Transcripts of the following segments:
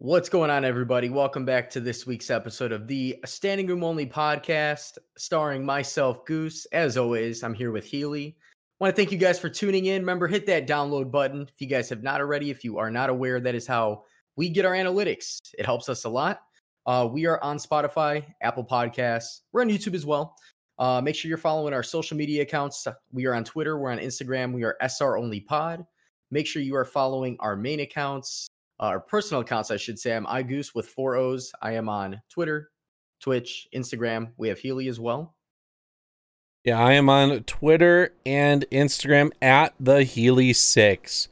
What's going on, everybody? Welcome back to this week's episode of the Standing Room Only podcast, starring myself, Goose. As always, I'm here with Healy. Want to thank you guys for tuning in. Remember, hit that download button if you guys have not already. If you are not aware, that is how we get our analytics. It helps us a lot. Uh, we are on Spotify, Apple Podcasts. We're on YouTube as well. Uh, make sure you're following our social media accounts. We are on Twitter. We're on Instagram. We are SR Only Pod. Make sure you are following our main accounts uh, our personal accounts, I should say. I'm iGoose with four O's. I am on Twitter, Twitch, Instagram. We have Healy as well. Yeah, I am on Twitter and Instagram at the Healy Six.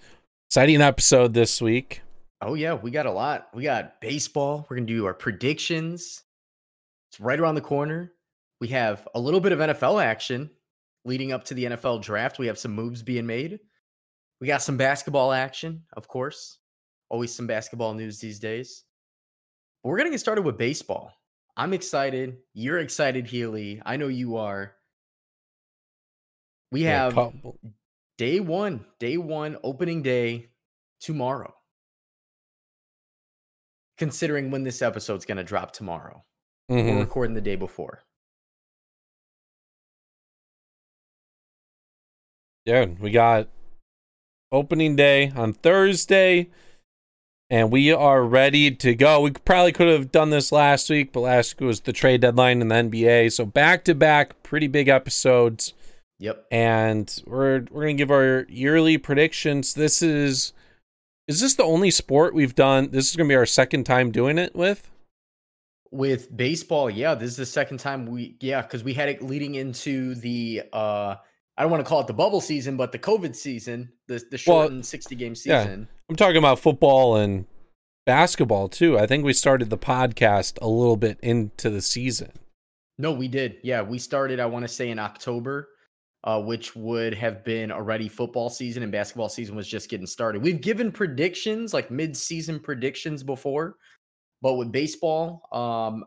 Exciting episode this week. Oh yeah, we got a lot. We got baseball. We're gonna do our predictions. It's right around the corner. We have a little bit of NFL action leading up to the NFL draft. We have some moves being made. We got some basketball action, of course. Always some basketball news these days. But we're going to get started with baseball. I'm excited. You're excited, Healy. I know you are. We have yeah, day one, day one, opening day tomorrow. Considering when this episode's going to drop tomorrow, mm-hmm. we're recording the day before. Yeah, we got opening day on Thursday and we are ready to go. We probably could have done this last week, but last week was the trade deadline in the NBA. So back to back, pretty big episodes. Yep. And we're we're gonna give our yearly predictions. This is is this the only sport we've done? This is gonna be our second time doing it with. With baseball, yeah, this is the second time we yeah, because we had it leading into the uh I don't want to call it the bubble season, but the COVID season, the the shortened well, sixty game season. Yeah. I'm talking about football and basketball too. I think we started the podcast a little bit into the season. No, we did. Yeah, we started. I want to say in October, uh, which would have been already football season and basketball season was just getting started. We've given predictions like mid season predictions before, but with baseball, um,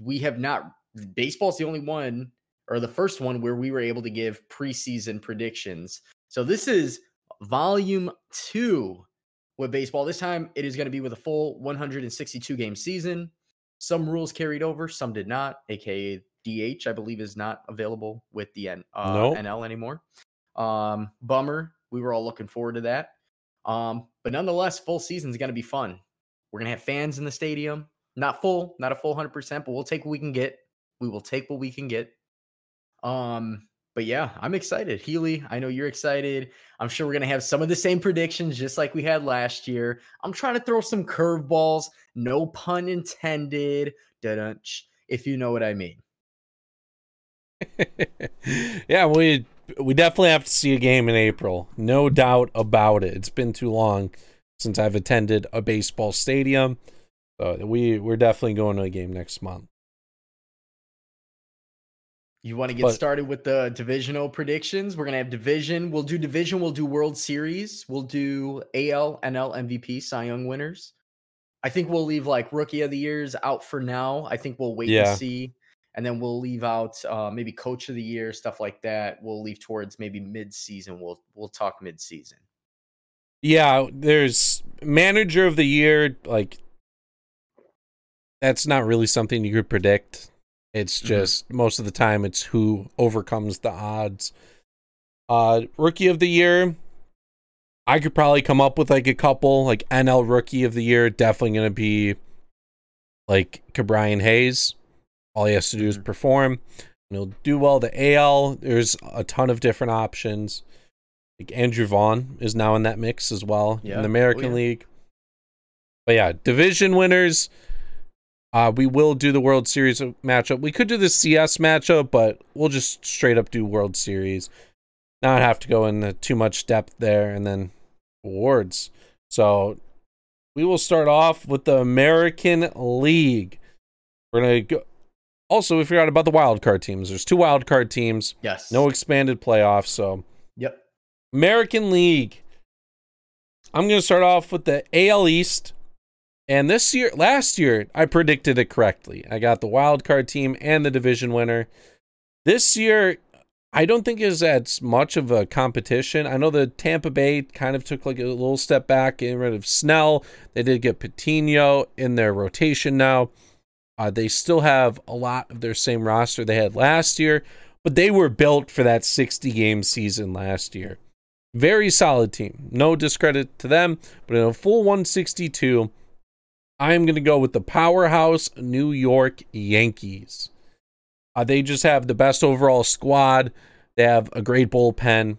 we have not. Baseball's the only one or the first one where we were able to give preseason predictions. So this is volume two with baseball. This time it is going to be with a full 162 game season. Some rules carried over, some did not, aka DH, I believe, is not available with the N- uh, nope. NL anymore. Um, bummer. We were all looking forward to that. Um, but nonetheless, full season is going to be fun. We're going to have fans in the stadium. Not full, not a full 100%, but we'll take what we can get. We will take what we can get. Um, but yeah, I'm excited. Healy, I know you're excited. I'm sure we're going to have some of the same predictions just like we had last year. I'm trying to throw some curveballs, no pun intended, if you know what I mean. yeah, we we definitely have to see a game in April. No doubt about it. It's been too long since I've attended a baseball stadium. So we we're definitely going to a game next month. You want to get but, started with the divisional predictions? We're gonna have division. We'll do division. We'll do World Series. We'll do AL, NL, MVP, Cy Young winners. I think we'll leave like Rookie of the Years out for now. I think we'll wait yeah. and see, and then we'll leave out uh, maybe Coach of the Year stuff like that. We'll leave towards maybe mid season. We'll we'll talk mid season. Yeah, there's Manager of the Year. Like that's not really something you could predict it's mm-hmm. just mm-hmm. most of the time it's who overcomes the odds. Uh rookie of the year, I could probably come up with like a couple, like NL rookie of the year, definitely gonna be like Ke'Bryan Hayes. All he has to do is mm-hmm. perform. And he'll do well. The AL, there's a ton of different options. Like Andrew Vaughn is now in that mix as well yeah. in the American oh, yeah. League. But yeah, division winners. Uh, we will do the World Series matchup. We could do the CS matchup, but we'll just straight up do World Series. Not have to go into too much depth there, and then awards. So we will start off with the American League. We're gonna go. Also, we forgot about the wild card teams. There's two wild card teams. Yes. No expanded playoffs. So. Yep. American League. I'm gonna start off with the AL East. And this year, last year, I predicted it correctly. I got the wild card team and the division winner. This year, I don't think is as much of a competition. I know the Tampa Bay kind of took like a little step back, getting rid of Snell. They did get Patino in their rotation now. Uh, they still have a lot of their same roster they had last year, but they were built for that 60 game season last year. Very solid team. No discredit to them, but in a full 162, I am going to go with the powerhouse New York Yankees. Uh, they just have the best overall squad. They have a great bullpen.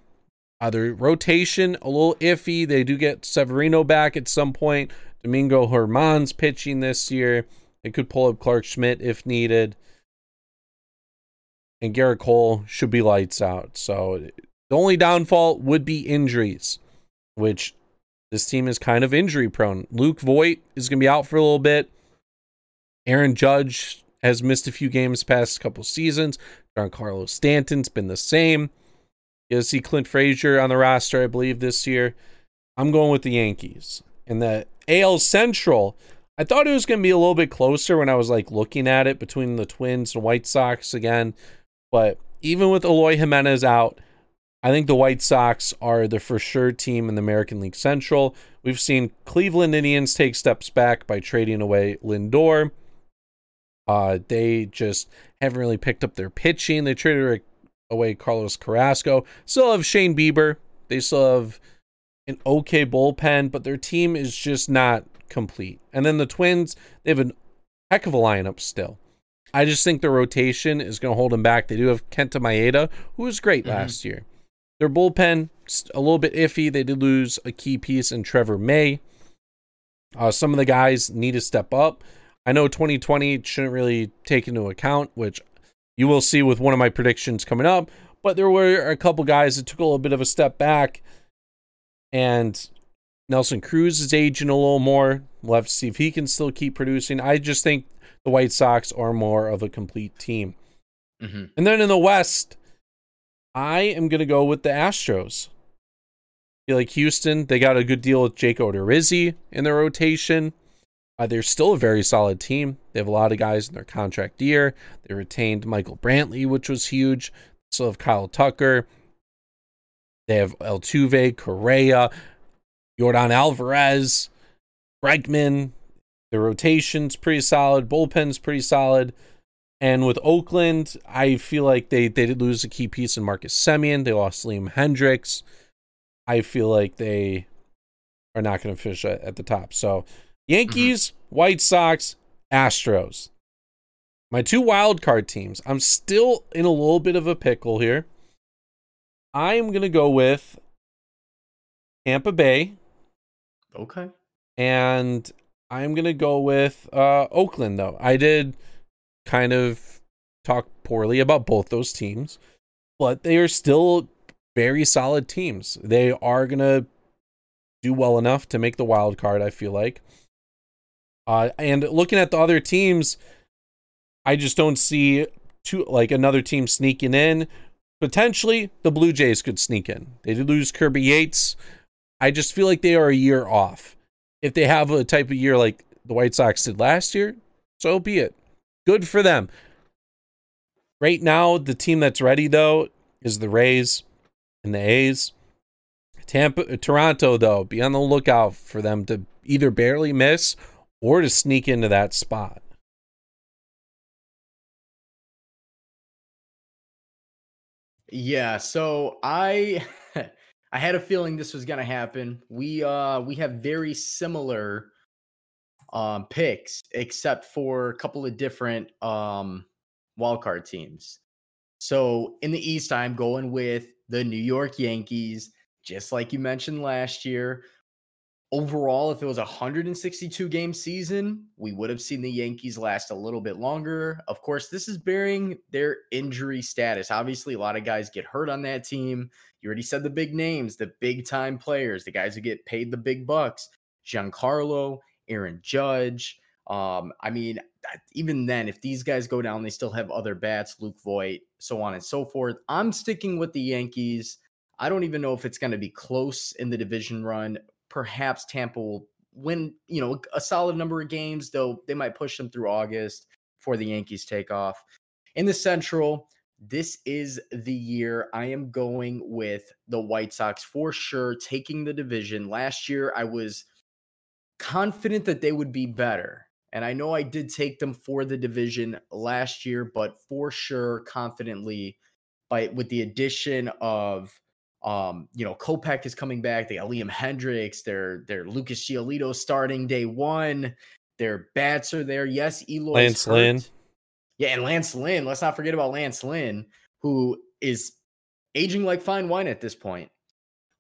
Uh, their rotation a little iffy. They do get Severino back at some point. Domingo Germán's pitching this year. They could pull up Clarke Schmidt if needed. And Gerrit Cole should be lights out. So the only downfall would be injuries, which this team is kind of injury prone. Luke Voit is going to be out for a little bit. Aaron Judge has missed a few games past couple seasons. Giancarlo Stanton's been the same. You'll see Clint Frazier on the roster, I believe, this year. I'm going with the Yankees. And the AL Central, I thought it was going to be a little bit closer when I was like looking at it between the Twins and White Sox again. But even with Eloy Jimenez out, I think the White Sox are the for sure team in the American League Central. We've seen Cleveland Indians take steps back by trading away Lindor. Uh, they just haven't really picked up their pitching. They traded away Carlos Carrasco. Still have Shane Bieber. They still have an okay bullpen, but their team is just not complete. And then the Twins, they have a heck of a lineup still. I just think the rotation is going to hold them back. They do have Kenta Maeda, who was great mm-hmm. last year. Their bullpen, a little bit iffy. They did lose a key piece in Trevor May. Uh, some of the guys need to step up. I know 2020 shouldn't really take into account, which you will see with one of my predictions coming up, but there were a couple guys that took a little bit of a step back. And Nelson Cruz is aging a little more. We'll have to see if he can still keep producing. I just think the White Sox are more of a complete team. Mm-hmm. And then in the West, I am going to go with the Astros. I feel like Houston, they got a good deal with Jake Odorizzi in their rotation. Uh, they're still a very solid team. They have a lot of guys in their contract year. They retained Michael Brantley, which was huge. They still have Kyle Tucker. They have Altuve, Correa, Yordan Alvarez, Bregman. The rotation's pretty solid. Bullpen's pretty solid. And with Oakland, I feel like they, they did lose a key piece in Marcus Semien. They lost Liam Hendriks. I feel like they are not going to finish at, at, the top. So Yankees, mm-hmm. White Sox, Astros. My two wild card teams. I'm still in a little bit of a pickle here. I am going to go with Tampa Bay. Okay. And I'm going to go with uh, Oakland, though. I did kind of talk poorly about both those teams, but they are still very solid teams. They are going to do well enough to make the wild card, I feel like. Uh, and looking at the other teams, I just don't see two like another team sneaking in. Potentially, the Blue Jays could sneak in. They did lose Kirby Yates. I just feel like they are a year off. If they have a type of year like the White Sox did last year, so be it. Good for them. Right now, the team that's ready though is the Rays and the A's. Tampa, Toronto though, be on the lookout for them to either barely miss or to sneak into that spot. Yeah, so I I had a feeling this was going to happen. We uh we have very similar um, picks, except for a couple of different um, wildcard teams. So in the East, I'm going with the New York Yankees, just like you mentioned last year. Overall, if it was a 162 game season, we would have seen the Yankees last a little bit longer. Of course, this is bearing their injury status. Obviously, a lot of guys get hurt on that team. You already said the big names, the big time players, the guys who get paid the big bucks. Giancarlo, Aaron Judge. Um, I mean, even then, if these guys go down, they still have other bats, Luke Voit, so on and so forth. I'm sticking with the Yankees. I don't even know if it's going to be close in the division run. Perhaps Tampa will win, you know, a solid number of games, though they might push them through August before the Yankees take off. In the Central, this is the year I am going with the White Sox for sure, taking the division. Last year, I was confident that they would be better. And I know I did take them for the division last year, but for sure, confidently, by with the addition of um, you know, Kopech is coming back. They got Liam Hendriks. They're they're Lucas Giolito starting day one. Their bats are there. Yes, Eloy Lance hurt. Lynn. Yeah, and Lance Lynn. Let's not forget about Lance Lynn, who is aging like fine wine at this point.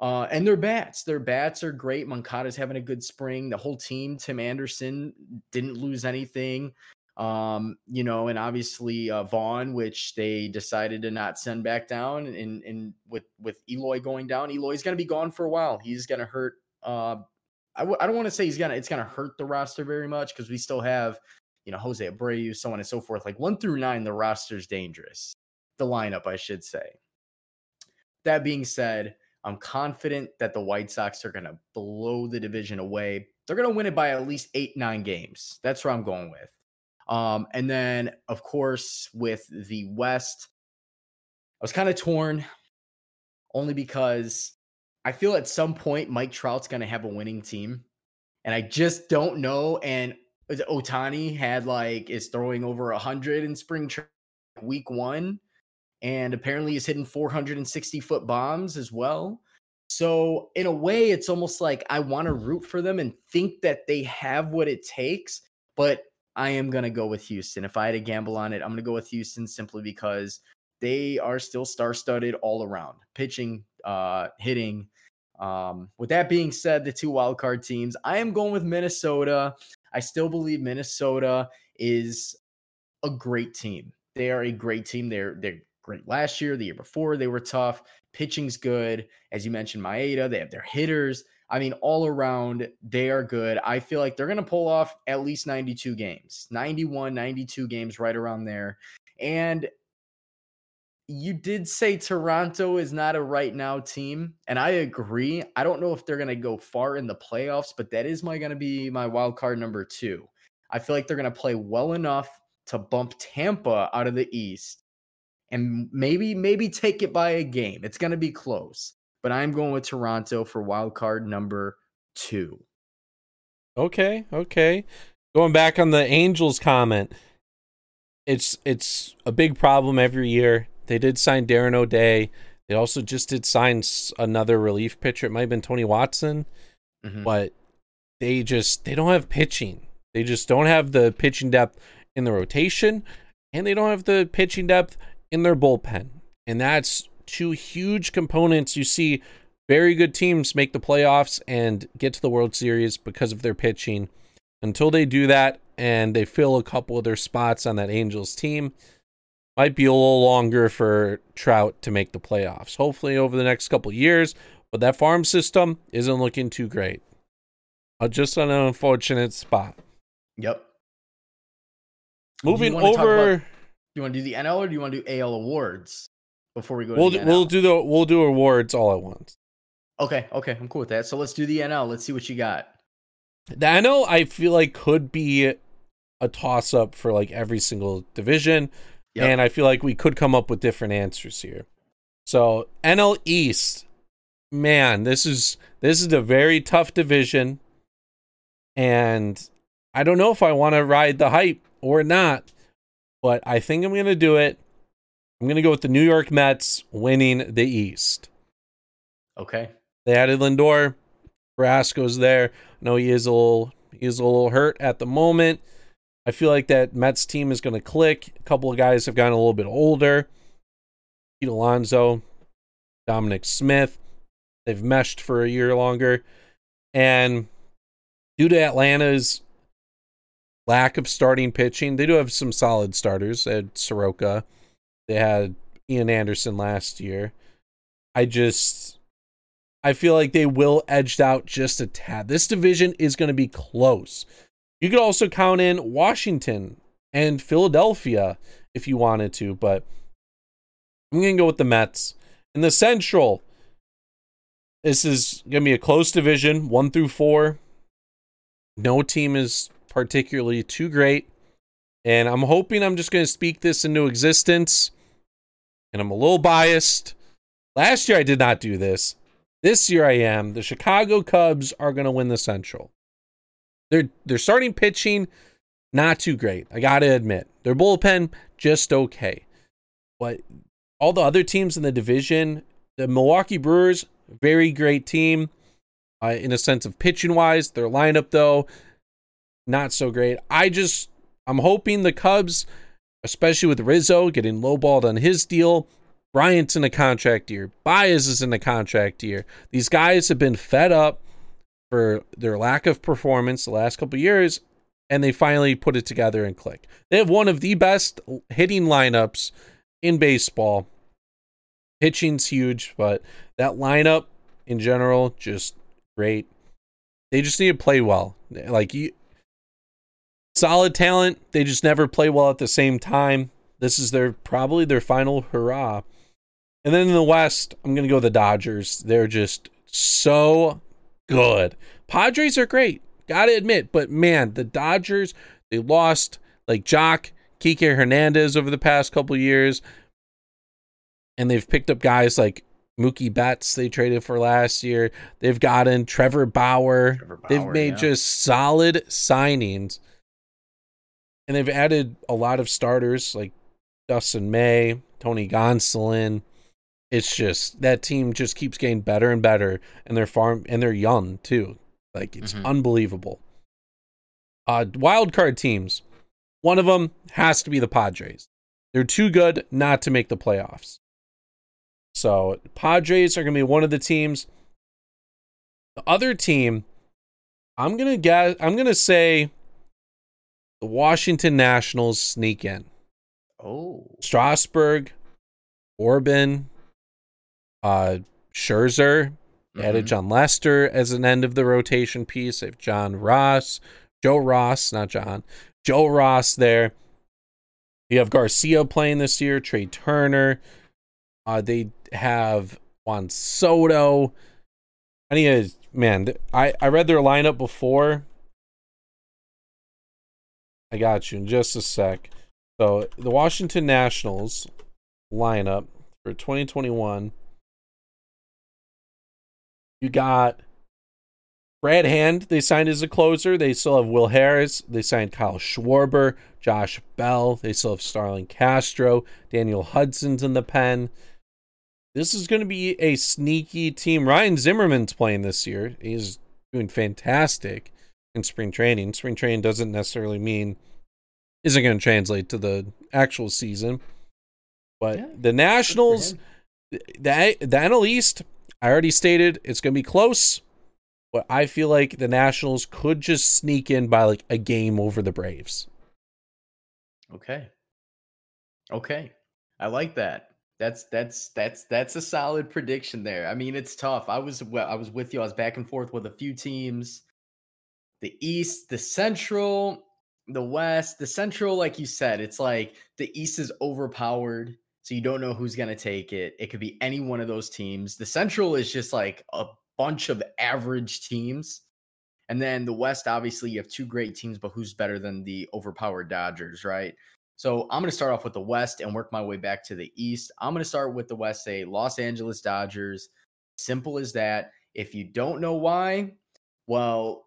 Uh, and their bats, their bats are great. Moncada's having a good spring. The whole team, Tim Anderson, didn't lose anything. Um, you know, and obviously uh, Vaughn, which they decided to not send back down, and and with with Eloy going down, Eloy's going to be gone for a while. He's going to hurt. Uh, I w- I don't want to say he's gonna it's gonna hurt the roster very much because we still have you know Jose Abreu, so on and so forth. Like one through nine, the roster's dangerous. The lineup, I should say. That being said, I'm confident that the White Sox are going to blow the division away. They're going to win it by at least eight, nine games. That's where I'm going with. Um, and then, of course, with the West, I was kind of torn only because I feel at some point Mike Trout's going to have a winning team. And I just don't know. And Ohtani had like, is throwing over 100 in spring training week one and apparently he's hitting 460 foot bombs as well. So in a way, it's almost like I want to root for them and think that they have what it takes, but I am gonna go with Houston. If I had to gamble on it, I'm gonna go with Houston simply because they are still star-studded all around, pitching, uh, hitting. Um, with that being said, the two wildcard teams, I am going with Minnesota. I still believe Minnesota is a great team. They are a great team. They're they're great last year, the year before. They were tough. Pitching's good. As you mentioned, Maeda, they have their hitters. I mean, all around, they are good. I feel like they're going to pull off at least 92 games, 91, 92 games, right around there. And you did say Toronto is not a right now team, and I agree. I don't know if they're going to go far in the playoffs, but that is my going to be my wild card number two. I feel like they're going to play well enough to bump Tampa out of the East and maybe maybe take it by a game. It's going to be close, but I'm going with Toronto for wild card number 2. Okay, okay. Going back on the Angels comment, it's it's a big problem every year. They did sign Darren O'Day. They also just did sign another relief pitcher. It might have been Tony Watson, mm-hmm. but they just they don't have pitching. They just don't have the pitching depth in the rotation, and they don't have the pitching depth in their bullpen. And that's two huge components. You see very good teams make the playoffs and get to the World Series because of their pitching. Until they do that and they fill a couple of their spots on that Angels team, might be a little longer for Trout to make the playoffs. Hopefully over the next couple years, but that farm system isn't looking too great. Uh, just an unfortunate spot. Yep. Moving over you want to do the NL or do you want to do AL awards before we go? We'll do, we'll do the we'll do awards all at once. Okay, okay, I'm cool with that. So let's do the NL. Let's see what you got. The NL I feel like could be a toss up for like every single division, yep. and I feel like we could come up with different answers here. So NL East, man, this is this is a very tough division, and I don't know if I want to ride the hype or not but I think I'm going to do it. I'm going to go with the New York Mets winning the East. Okay. They added Lindor. Carrasco's there. I know he is a little he is a little hurt at the moment. I feel like that Mets team is going to click. A couple of guys have gotten a little bit older. Pete Alonso, Dominic Smith. They've meshed for a year longer. And due to Atlanta's lack of starting pitching. They do have some solid starters. They had Soroka. They had Ian Anderson last year. I just I feel like they will edged out just a tad. This division is going to be close. You could also count in Washington and Philadelphia if you wanted to, but I'm going to go with the Mets. In the Central, this is going to be a close division, 1 through 4. No team is particularly too great. And I'm hoping I'm just going to speak this into existence. and I'm a little biased. Last year I did not do this. This year I am. The Chicago Cubs are going to win the Central. They're they're starting pitching not too great. I got to admit. Their bullpen just okay. But all the other teams in the division, the Milwaukee Brewers, very great team uh, in a sense of pitching wise. Their lineup though, not so great. I just I'm hoping the Cubs, especially with Rizzo getting lowballed on his deal, Bryant's in a contract year. Baez is in a contract year. These guys have been fed up for their lack of performance the last couple years, and they finally put it together and click. They have one of the best hitting lineups in baseball. Pitching's huge, but that lineup in general just great. They just need to play well. Like you solid talent, they just never play well at the same time. This is their probably their final hurrah. And then in the West, I'm going to go the Dodgers. They're just so good. Padres are great, got to admit, but man, the Dodgers, they lost like Joc, Kike Hernandez over the past couple years. And they've picked up guys like Mookie Betts they traded for last year. They've gotten Trevor Bauer. Trevor Bauer they've made yeah. just solid signings. And they've added a lot of starters like Dustin May, Tony Gonsolin, it's just that team just keeps getting better and better, and they're farm and they're young too. Like it's mm-hmm. unbelievable. Uh, wild card teams. One of them has to be the Padres. They're too good not to make the playoffs. So Padres are going to be one of the teams. The other team, I'm gonna guess. I'm gonna say the Washington Nationals sneak in. Oh, Strasburg, Orban, uh, Scherzer mm-hmm. added Jon Lester as an end of the rotation piece. They have John Ross, Joe Ross, not John, Joe Ross there. You have Garcia playing this year, Trea Turner. Uh, they have Juan Soto. I need to, man, I, I read their lineup before. I got you in just a sec. So the Washington Nationals lineup for 2021 you got Brad Hand, they signed as a closer. They still have Will Harris. They signed Kyle Schwarber, Josh Bell. They still have Starlin Castro. Daniel Hudson's in the pen. This is going to be a sneaky team. Ryan Zimmerman's playing this year. He's doing fantastic in spring training. Spring training doesn't necessarily mean isn't going to translate to the actual season. But yeah, the Nationals, the, the, NL East, I already stated it's going to be close, but I feel like the Nationals could just sneak in by like a game over the Braves. Okay. Okay. I like that. That's that's that's that's a solid prediction there. I mean, it's tough. I was I was with you. I was back and forth with a few teams. The East, the Central, the West, the Central, like you said, it's like the East is overpowered. So you don't know who's going to take it. It could be any one of those teams. The Central is just like a bunch of average teams. And then the West, obviously, you have two great teams, but who's better than the overpowered Dodgers, right? So I'm going to start off with the West and work my way back to the East. I'm going to start with the West, say Los Angeles Dodgers. Simple as that. If you don't know why, well,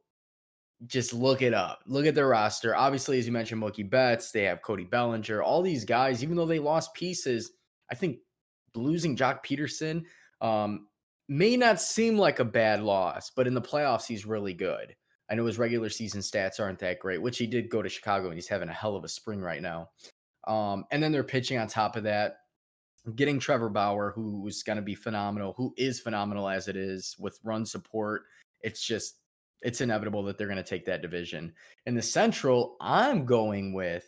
just look it up. Look at their roster. Obviously, as you mentioned, Mookie Betts, they have Cody Bellinger, all these guys, even though they lost pieces, I think losing Joc Pederson um, may not seem like a bad loss, but in the playoffs, he's really good. I know his regular season stats aren't that great, which he did go to Chicago and he's having a hell of a spring right now. Um, and then they're pitching on top of that, getting Trevor Bauer, who is going to be phenomenal, who is phenomenal as it is with run support. It's just it's inevitable that they're going to take that division. In the Central, I'm going with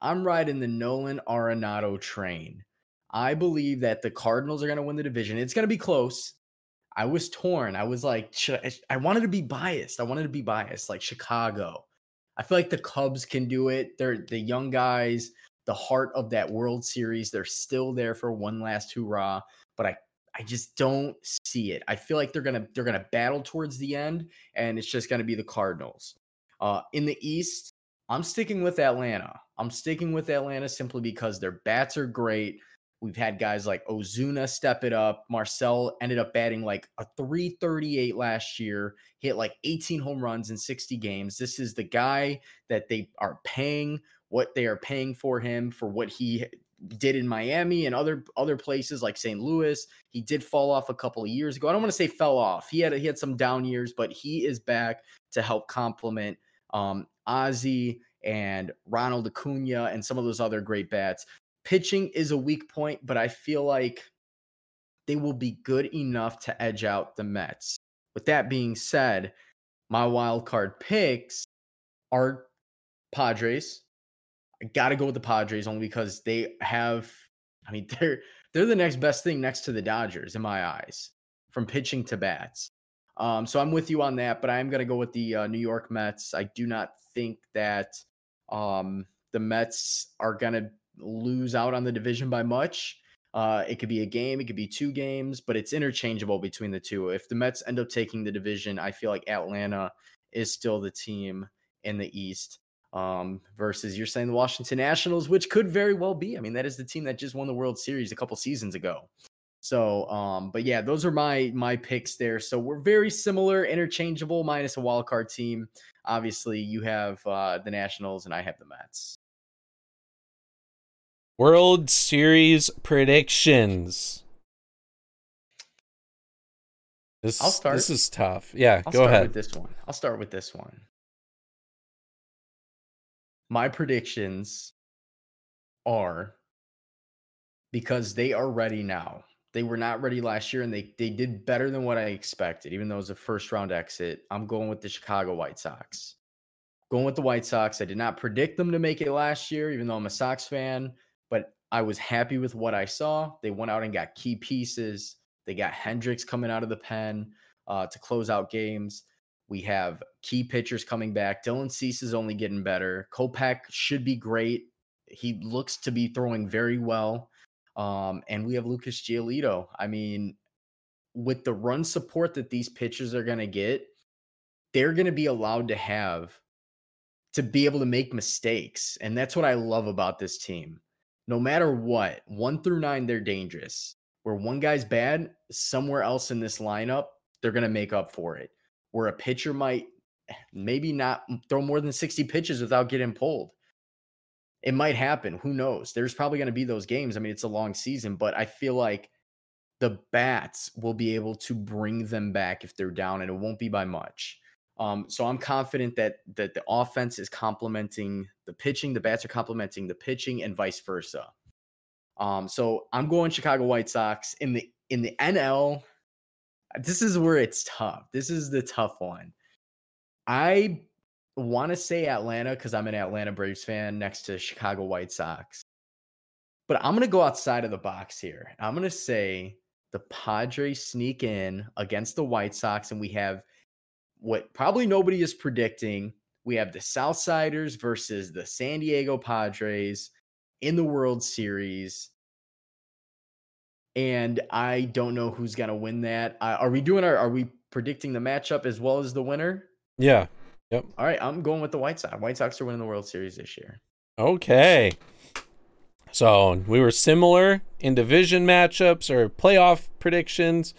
I'm riding the Nolan Arenado train. I believe that the Cardinals are going to win the division. It's going to be close. I was torn. I was like, I, I wanted to be biased. I wanted to be biased, like Chicago. I feel like the Cubs can do it. They're the young guys, the heart of that World Series. They're still there for one last hurrah. But I I just don't see it. I feel like they're gonna they're gonna battle towards the end, and it's just gonna be the Cardinals. Uh, in the East, I'm sticking with Atlanta. I'm sticking with Atlanta simply because their bats are great. We've had guys like Ozuna step it up. Marcell ended up batting like a 338 last year, hit like 18 home runs in 60 games. This is the guy that they are paying what they are paying for him for what he did in Miami and other other places like St. Louis. He did fall off a couple of years ago. I don't want to say fell off. He had he had some down years, but he is back to help complement um, Ozzy and Ronald Acuna and some of those other great bats. Pitching is a weak point, but I feel like they will be good enough to edge out the Mets. With that being said, my wild card picks are Padres. Got to go with the Padres only because they have I mean they're they're the next best thing next to the Dodgers in my eyes from pitching to bats. Um, so I'm with you on that, but I am going to go with the uh, New York Mets. I do not think that um, the Mets are going to lose out on the division by much. Uh, it could be a game, it could be two games, but it's interchangeable between the two. If the Mets end up taking the division, I feel like Atlanta is still the team in the East. Um, versus you're saying the Washington Nationals, which could very well be. I mean, that is the team that just won the World Series a couple seasons ago. So, um, but yeah, those are my my picks there. So we're very similar, interchangeable, minus a wild card team. Obviously, you have uh, the Nationals, and I have the Mets. World Series predictions. This, I'll start. This is tough. Yeah, I'll go start ahead. with this one. I'll start with this one. My predictions are because they are ready now. They were not ready last year and they they did better than what I expected, even though it was a first round exit. I'm going with the Chicago White Sox. Going with the White Sox. I did not predict them to make it last year, even though I'm a Sox fan, but I was happy with what I saw. They went out and got key pieces. They got Hendriks coming out of the pen uh, to close out games. We have key pitchers coming back. Dylan Cease is only getting better. Kopech should be great. He looks to be throwing very well. Um, and we have Lucas Giolito. I mean, with the run support that these pitchers are going to get, they're going to be allowed to have to be able to make mistakes. And that's what I love about this team. No matter what, one through nine, they're dangerous. Where one guy's bad, somewhere else in this lineup, they're going to make up for it. Where a pitcher might maybe not throw more than 60 pitches without getting pulled. It might happen. Who knows? There's probably going to be those games. I mean, it's a long season, but I feel like the bats will be able to bring them back if they're down, and it won't be by much. Um, so I'm confident that that the offense is complementing the pitching, the bats are complementing the pitching, and vice versa. Um, so I'm going Chicago White Sox in the in the NL. This is where it's tough. This is the tough one. I want to say Atlanta because I'm an Atlanta Braves fan next to Chicago White Sox. But I'm going to go outside of the box here. I'm going to say the Padres sneak in against the White Sox, and we have what probably nobody is predicting. We have the Southsiders versus the San Diego Padres in the World Series. And I don't know who's going to win that. Uh, are we doing our, are we predicting the matchup as well as the winner? Yeah. Yep. All right, I'm going with the White Sox. White Sox are winning the World Series this year. Okay. So we were similar in division matchups or playoff predictions.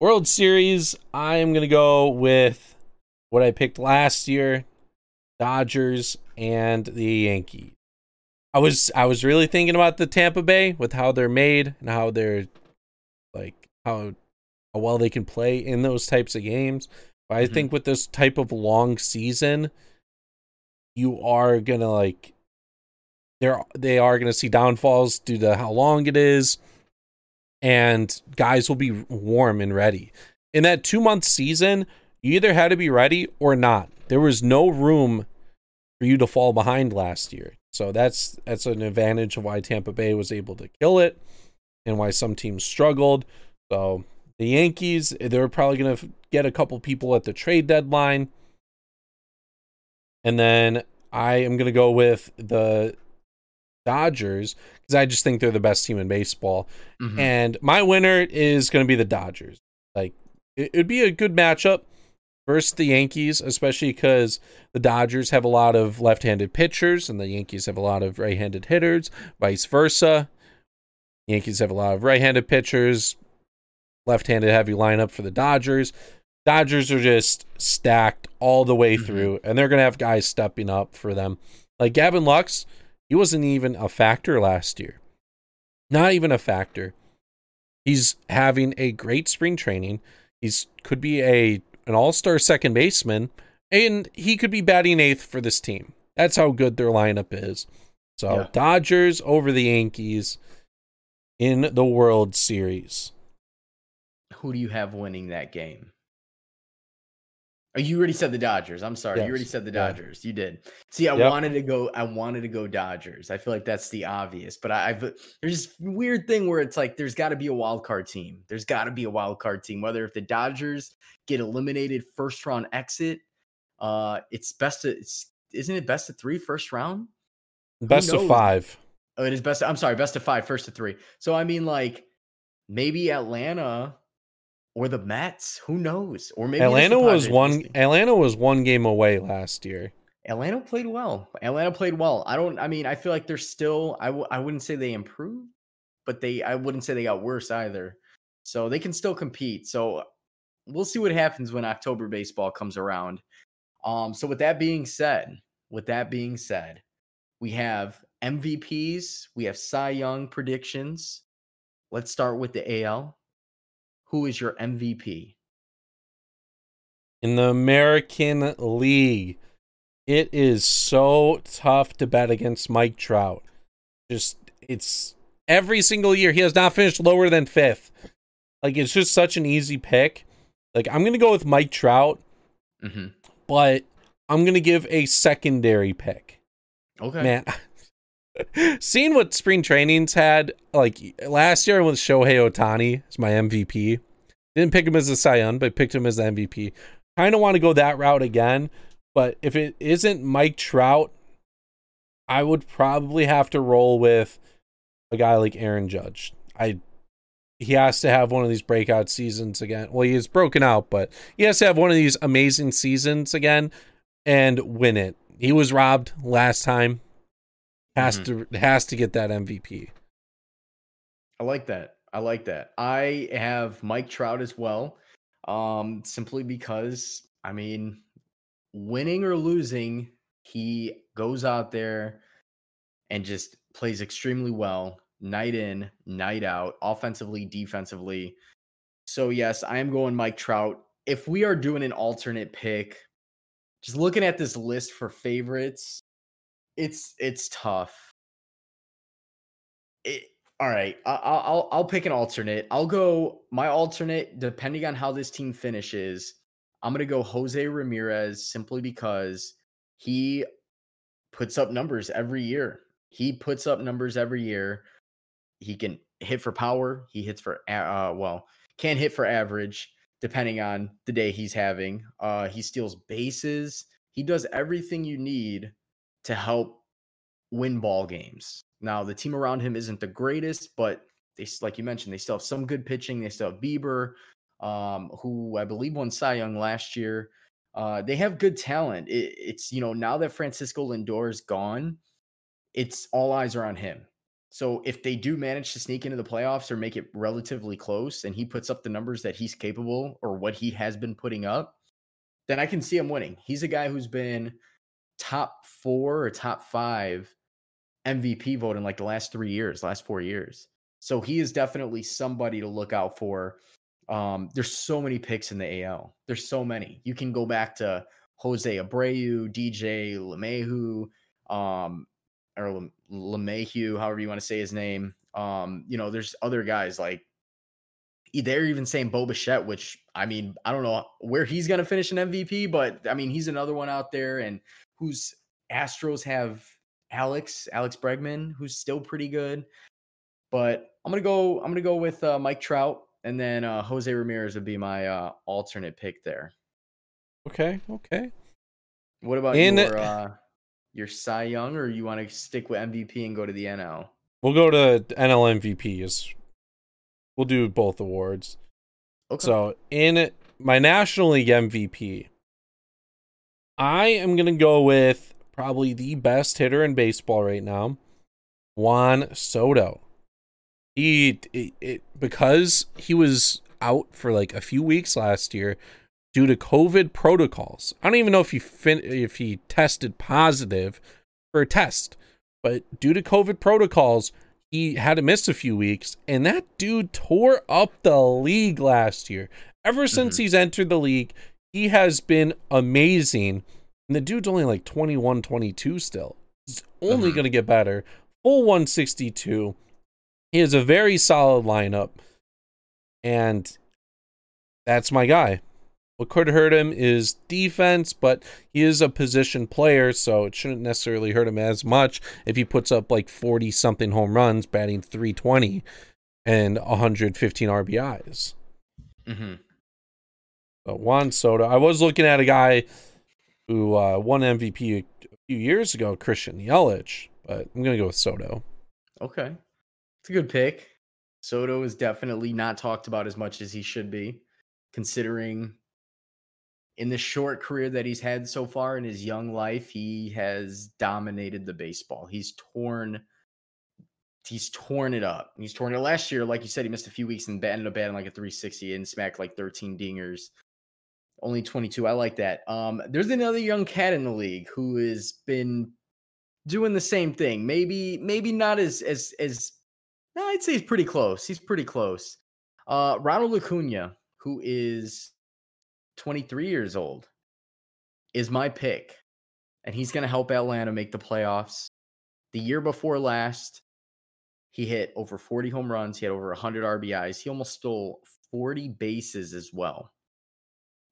World Series, I am going to go with what I picked last year Dodgers and the Yankees. I was I was really thinking about the Tampa Bay with how they're made and how they're like how how well they can play in those types of games. But I Mhm. think with this type of long season, you are gonna like they're they are gonna see downfalls due to how long it is, and guys will be warm and ready. In that two month season, you either had to be ready or not. There was no room for you to fall behind last year. So that's that's an advantage of why Tampa Bay was able to kill it and why some teams struggled. So the Yankees, they're probably going to get a couple people at the trade deadline. And then I am going to go with the Dodgers because I just think they're the best team in baseball. Mhm. And my winner is going to be the Dodgers. Like it would be a good matchup versus the Yankees, especially because the Dodgers have a lot of left-handed pitchers and the Yankees have a lot of right-handed hitters, vice versa. Yankees have a lot of right-handed pitchers, left-handed heavy lineup for the Dodgers. Dodgers are just stacked all the way Mhm. through, and they're gonna have guys stepping up for them. Like Gavin Lux, he wasn't even a factor last year. Not even a factor. He's having a great spring training. He's could be a an all-star second baseman, and he could be batting eighth for this team. That's how good their lineup is. So Yeah. Dodgers over the Yankees in the World Series. Who do you have winning that game? Oh, you already said the Dodgers. I'm sorry. Yes. You already said the Yeah. Dodgers. You did. See, I Yep. wanted to go. I wanted to go Dodgers. I feel like that's the obvious, but I, I've there's this weird thing where it's like there's got to be a wild card team. There's got to be a wild card team. Whether if the Dodgers get eliminated first round exit, uh, it's best to. It's isn't it best of three first round? Best of five. Oh, it is best. I'm sorry, best of five, first of three. So I mean, like maybe Atlanta or the Mets. Who knows? Or maybe it is the Atlanta was one. Atlanta was one game away last year. Atlanta played well. Atlanta played well. I don't. I mean, I feel like they're still. I w- I wouldn't say they improved, but they. I wouldn't say they got worse either. So they can still compete. So we'll see what happens when October baseball comes around. Um. So with that being said, with that being said, we have MVPs. We have Cy Young predictions. Let's start with the AL. Who is your MVP? in the American League. It is so tough to bet against Mike Trout. Just it's every single year he has not finished lower than fifth. Like it's just such an easy pick. Like I'm gonna go with Mike Trout, Mm-hmm. but I'm gonna give a secondary pick. Okay. Man, seeing what spring trainings had, like last year with Shohei Ohtani as my MVP. Didn't pick him as a Cy but picked him as the MVP. Kind of want to go that route again, but if it isn't Mike Trout, I would probably have to roll with a guy like Aaron Judge. I he has to have one of these breakout seasons again. Well, he is broken out, but he has to have one of these amazing seasons again and win it. He was robbed last time. Has to has to get that MVP. I like that. I like that. I have Mike Trout as well. Um, simply because I mean, winning or losing, he goes out there and just plays extremely well, night in, night out, offensively, defensively. So yes, I am going Mike Trout. If we are doing an alternate pick, just looking at this list for favorites, it's it's tough. It, all right, I- I'll I'll I'll pick an alternate. I'll go my alternate depending on how this team finishes. I'm gonna go Jose Ramirez simply because he puts up numbers every year. He puts up numbers every year. He can hit for power. He hits for uh well, can hit for average depending on the day he's having. Uh he steals bases. He does everything you need to help win ball games. Now, the team around him isn't the greatest, but they like you mentioned, they still have some good pitching. They still have Bieber, um, who I believe won Cy Young last year. Uh, they have good talent. It, it's you know now that Francisco Lindor is gone, it's all eyes are on him. So if they do manage to sneak into the playoffs or make it relatively close, and he puts up the numbers that he's capable or what he has been putting up, then I can see him winning. He's a guy who's been top four or top five MVP vote in like the last three years, last four years. So he is definitely somebody to look out for. Um, there's so many picks in the AL. There's so many. You can go back to Jose Abreu, DJ LeMahieu, um, or Le- LeMahieu, however you want to say his name. Um, you know, there's other guys like they're even saying Bo Bichette, which I mean, I don't know where he's gonna finish an MVP, but I mean, he's another one out there, and whose Astros have Alex, Alex Bregman, who's still pretty good. But I'm gonna go. I'm gonna go with uh, Mike Trout, and then uh, Jose Ramirez would be my uh, alternate pick there. Okay, okay. What about In- your uh, your Cy Young, or you want to stick with MVP and go to the NL? We'll go to NL MVPs. We'll do both awards. Okay. So in my National League MVP, I am gonna go with probably the best hitter in baseball right now, Juan Soto. He it, it because he was out for like a few weeks last year due to COVID protocols. I don't even know if he fin- if he tested positive for a test, but due to COVID protocols, he had to miss a few weeks, and that dude tore up the league last year. Ever since mm-hmm. he's entered the league, he has been amazing. And the dude's only like 21, 22 still. He's only mm-hmm. going to get better. Full 162. He has a very solid lineup. And that's my guy. What could hurt him is defense, but he is a position player, so it shouldn't necessarily hurt him as much if he puts up like 40 something home runs, batting 320 and 115 RBIs. Mm-hmm. But Juan Soto, I was looking at a guy who uh, won MVP a, a few years ago, Christian Yelich, but I'm going to go with Soto. Okay. It's a good pick. Soto is definitely not talked about as much as he should be, considering in the short career that he's had so far in his young life, he has dominated the baseball. He's torn he's torn it up. He's torn it last year. Like you said, he missed a few weeks and ended up batting like a 360 and smacked like 13 dingers. Only 22. I like that. Um, there's another young cat in the league who has been doing the same thing. Maybe, maybe not as as as no, I'd say he's pretty close. He's pretty close. Uh Ronald Acuna, who is 23 years old, is my pick. And he's going to help Atlanta make the playoffs. The year before last, he hit over 40 home runs. He had over 100 RBIs. He almost stole 40 bases as well.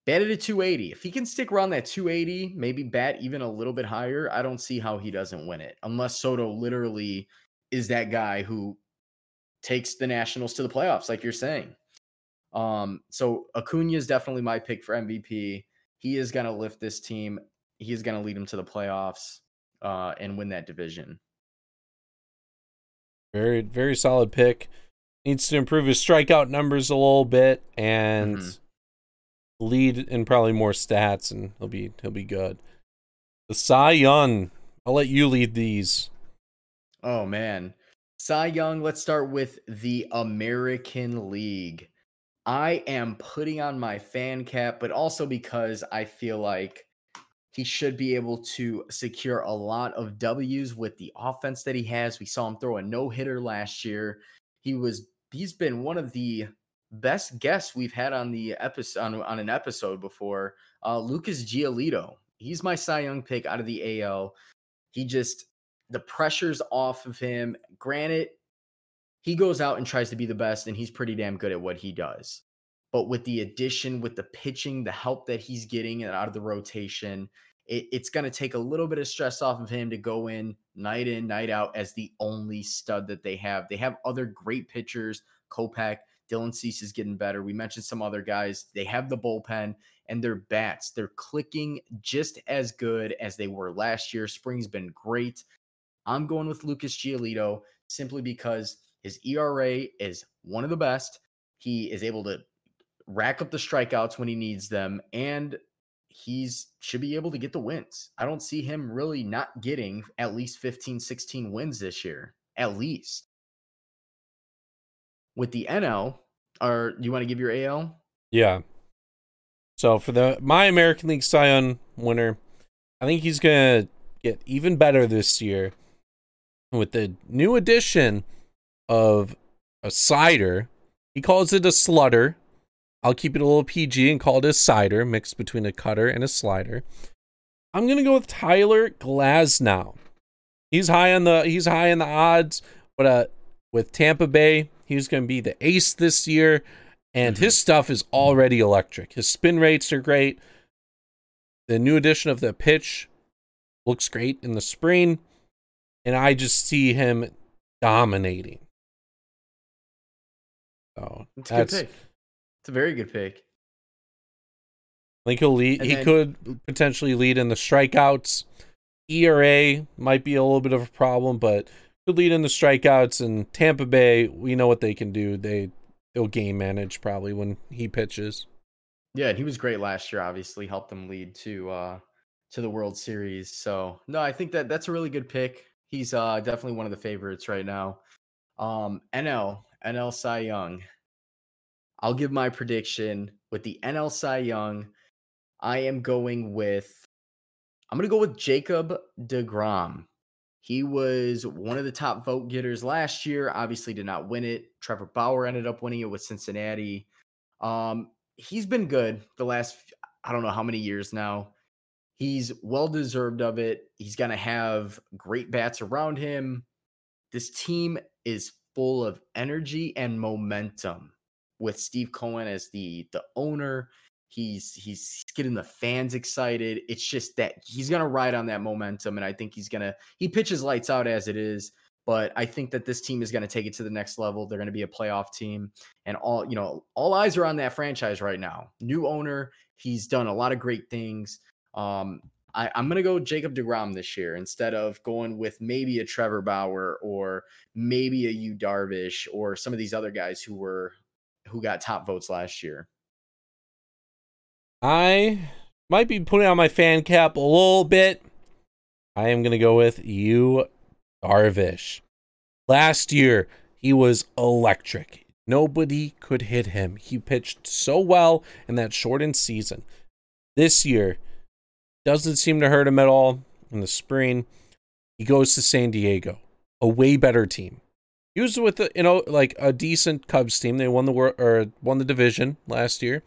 Batted at 280. If he can stick around that 280, maybe bat even a little bit higher, I don't see how he doesn't win it. Unless Soto literally is that guy who takes the Nationals to the playoffs, like you're saying. Um, so Acuna is definitely my pick for MVP. He is going to lift this team. He is going to lead them to the playoffs uh, and win that division. Very, very solid pick. Needs to improve his strikeout numbers a little bit and mm-hmm. lead in probably more stats, and he'll be he'll be good. The Cy Young. I'll let you lead these. Oh man, Cy Young. Let's start with the American League. I am putting on my fan cap, but also because I feel like he should be able to secure a lot of W's with the offense that he has. We saw him throw a no hitter last year. He was he's been one of the best guests we've had on the episode on, on an episode before. Uh, Lucas Giolito. He's my Cy Young pick out of the AL. He just the pressure's off of him. Granted, he goes out and tries to be the best, and he's pretty damn good at what he does. But with the addition, with the pitching, the help that he's getting out of the rotation, it, it's going to take a little bit of stress off of him to go in night in, night out as the only stud that they have. They have other great pitchers, Kopech, Dylan Cease is getting better. We mentioned some other guys. They have the bullpen and their bats. They're clicking just as good as they were last year. Spring's been great. I'm going with Lucas Giolito simply because his ERA is one of the best. He is able to rack up the strikeouts when he needs them, and he's should be able to get the wins. I don't see him really not getting at least 15, 16 wins this year, at least. With the NL, or you want to give your AL? Yeah. So for the my American League Young winner, I think he's gonna get even better this year with the new addition of a cider. He calls it a slutter. I'll keep it a little PG and call it a cider, mixed between a cutter and a slider. I'm gonna go with Tyler Glasnow. He's high on the he's high on the odds, but uh, with Tampa Bay, he's gonna be the ace this year, and mm-hmm. his stuff is already electric. His spin rates are great. The new addition of the pitch looks great in the spring, and I just see him dominating. That's, that's a good pick. It's a very good pick. I think he'll lead. And he then, could potentially lead in the strikeouts. ERA might be a little bit of a problem, but could lead in the strikeouts. And Tampa Bay, we know what they can do. They they'll game manage probably when he pitches. Yeah, and he was great last year. Obviously, helped them lead to uh to the World Series. So no, I think that that's a really good pick. He's uh definitely one of the favorites right now. Um, NL NL Cy Young. I'll give my prediction with the NL Cy Young. I am going with I'm going to go with Jacob DeGrom. He was one of the top vote getters last year. Obviously, did not win it. Trevor Bauer ended up winning it with Cincinnati. Um, he's been good the last I don't know how many years now. He's well deserved of it. He's going to have great bats around him. This team is full of energy and momentum with Steve Cohen as the the owner. He's he's getting the fans excited. It's just that he's gonna ride on that momentum, and I think he's gonna he pitches lights out as it is. But I think that this team is to take it to the next level. They're to be a playoff team, and all you know, all eyes are on that franchise right now. New owner, he's done a lot of great things. Um, I, am going to go Jacob DeGrom this year instead of going with maybe a Trevor Bauer or maybe a Yu Darvish or some of these other guys who were who got top votes last year. I might be putting on my fan cap a little bit. I am going to go with Yu Darvish. Last year, he was electric. Nobody could hit him. He pitched so well in that shortened season. This year, doesn't seem to hurt him at all in the spring. He goes to San Diego, a way better team. He was with a, you know like a decent Cubs team. They won the world or won the division last year.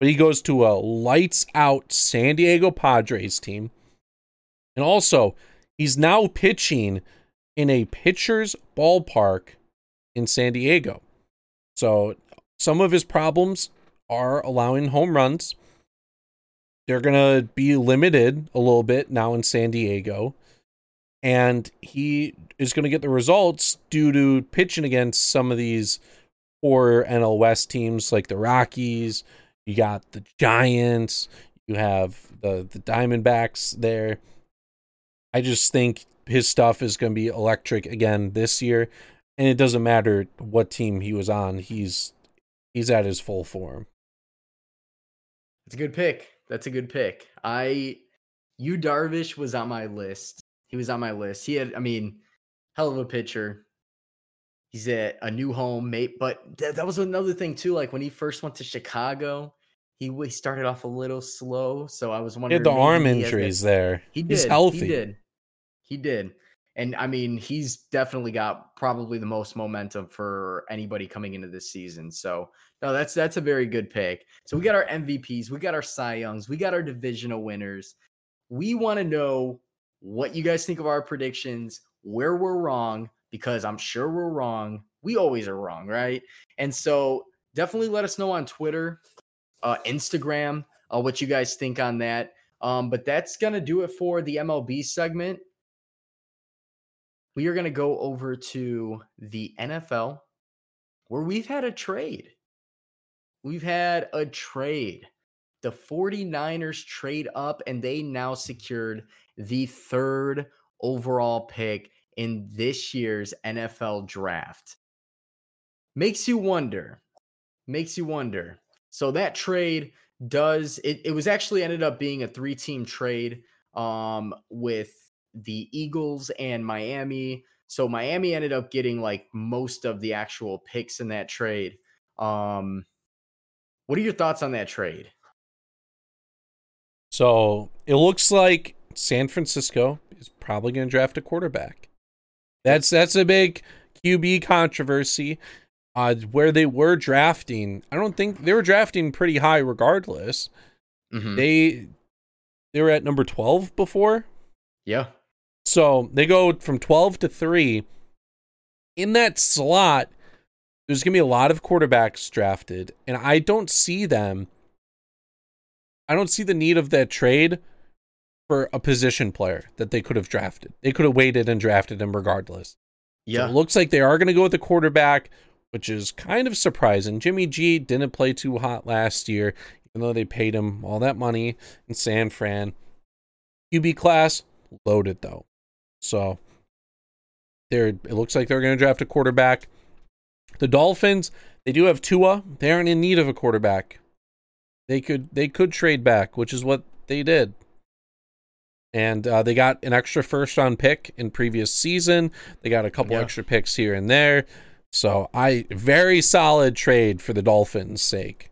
But he goes to a lights out San Diego Padres team. And also, he's now pitching in a pitcher's ballpark in San Diego. So, some of his problems are allowing home runs. They're going to be limited a little bit now in San Diego. And he is going to get the results due to pitching against some of these poor NL West teams like the Rockies, you got the Giants. You have the the Diamondbacks there. I just think his stuff is going to be electric again this year, and it doesn't matter what team he was on. He's he's at his full form. It's a good pick. That's a good pick. I Yu Darvish was on my list. He was on my list. He had, I mean, hell of a pitcher. He's at a new home, mate. But th- that was another thing too. Like when he first went to Chicago, he he started off a little slow. So I was wondering. He had the arm injuries there. He did. He's healthy. He did. He did. And I mean, he's definitely got probably the most momentum for anybody coming into this season. So no, that's that's a very good pick. So we got our MVPs, we got our Cy Youngs, we got our divisional winners. We want to know what you guys think of our predictions, where we're wrong, because I'm sure we're wrong. We always are wrong, right? And so definitely let us know on Twitter, uh, Instagram, uh, what you guys think on that. Um, but that's to do it for the MLB segment. We are to go over to the NFL where we've had a trade. We've had a trade. The 49ers trade up and they now secured the third overall pick in this year's NFL draft. Makes you wonder. Makes you wonder. So that trade does it, it was actually ended up being a three team trade um with the Eagles and Miami. So Miami ended up getting like most of the actual picks in that trade. Um what are your thoughts on that trade? So it looks like San Francisco is probably going to draft a quarterback. That's that's a big QB controversy. Uh, where they were drafting, I don't think they were drafting pretty high regardless. Mm-hmm. They they were at number 12 before. Yeah. So they go from 12 to 3. In that slot, there's going to be a lot of quarterbacks drafted, and I don't see them. I don't see the need of that trade for a position player that they could have drafted. They could have waited and drafted him regardless. Yeah. So it looks like they are going to go with the quarterback, which is kind of surprising. Jimmy G didn't play too hot last year, even though they paid him all that money in San Fran. QB class loaded though. So they're it looks like they're going to draft a quarterback. The Dolphins, they do have Tua. They aren't in need of a quarterback. They could they could trade back, which is what they did and uh, they got an extra first round pick in previous season. They got a couple yeah. extra picks here and there. So I very solid trade for the Dolphins' sake.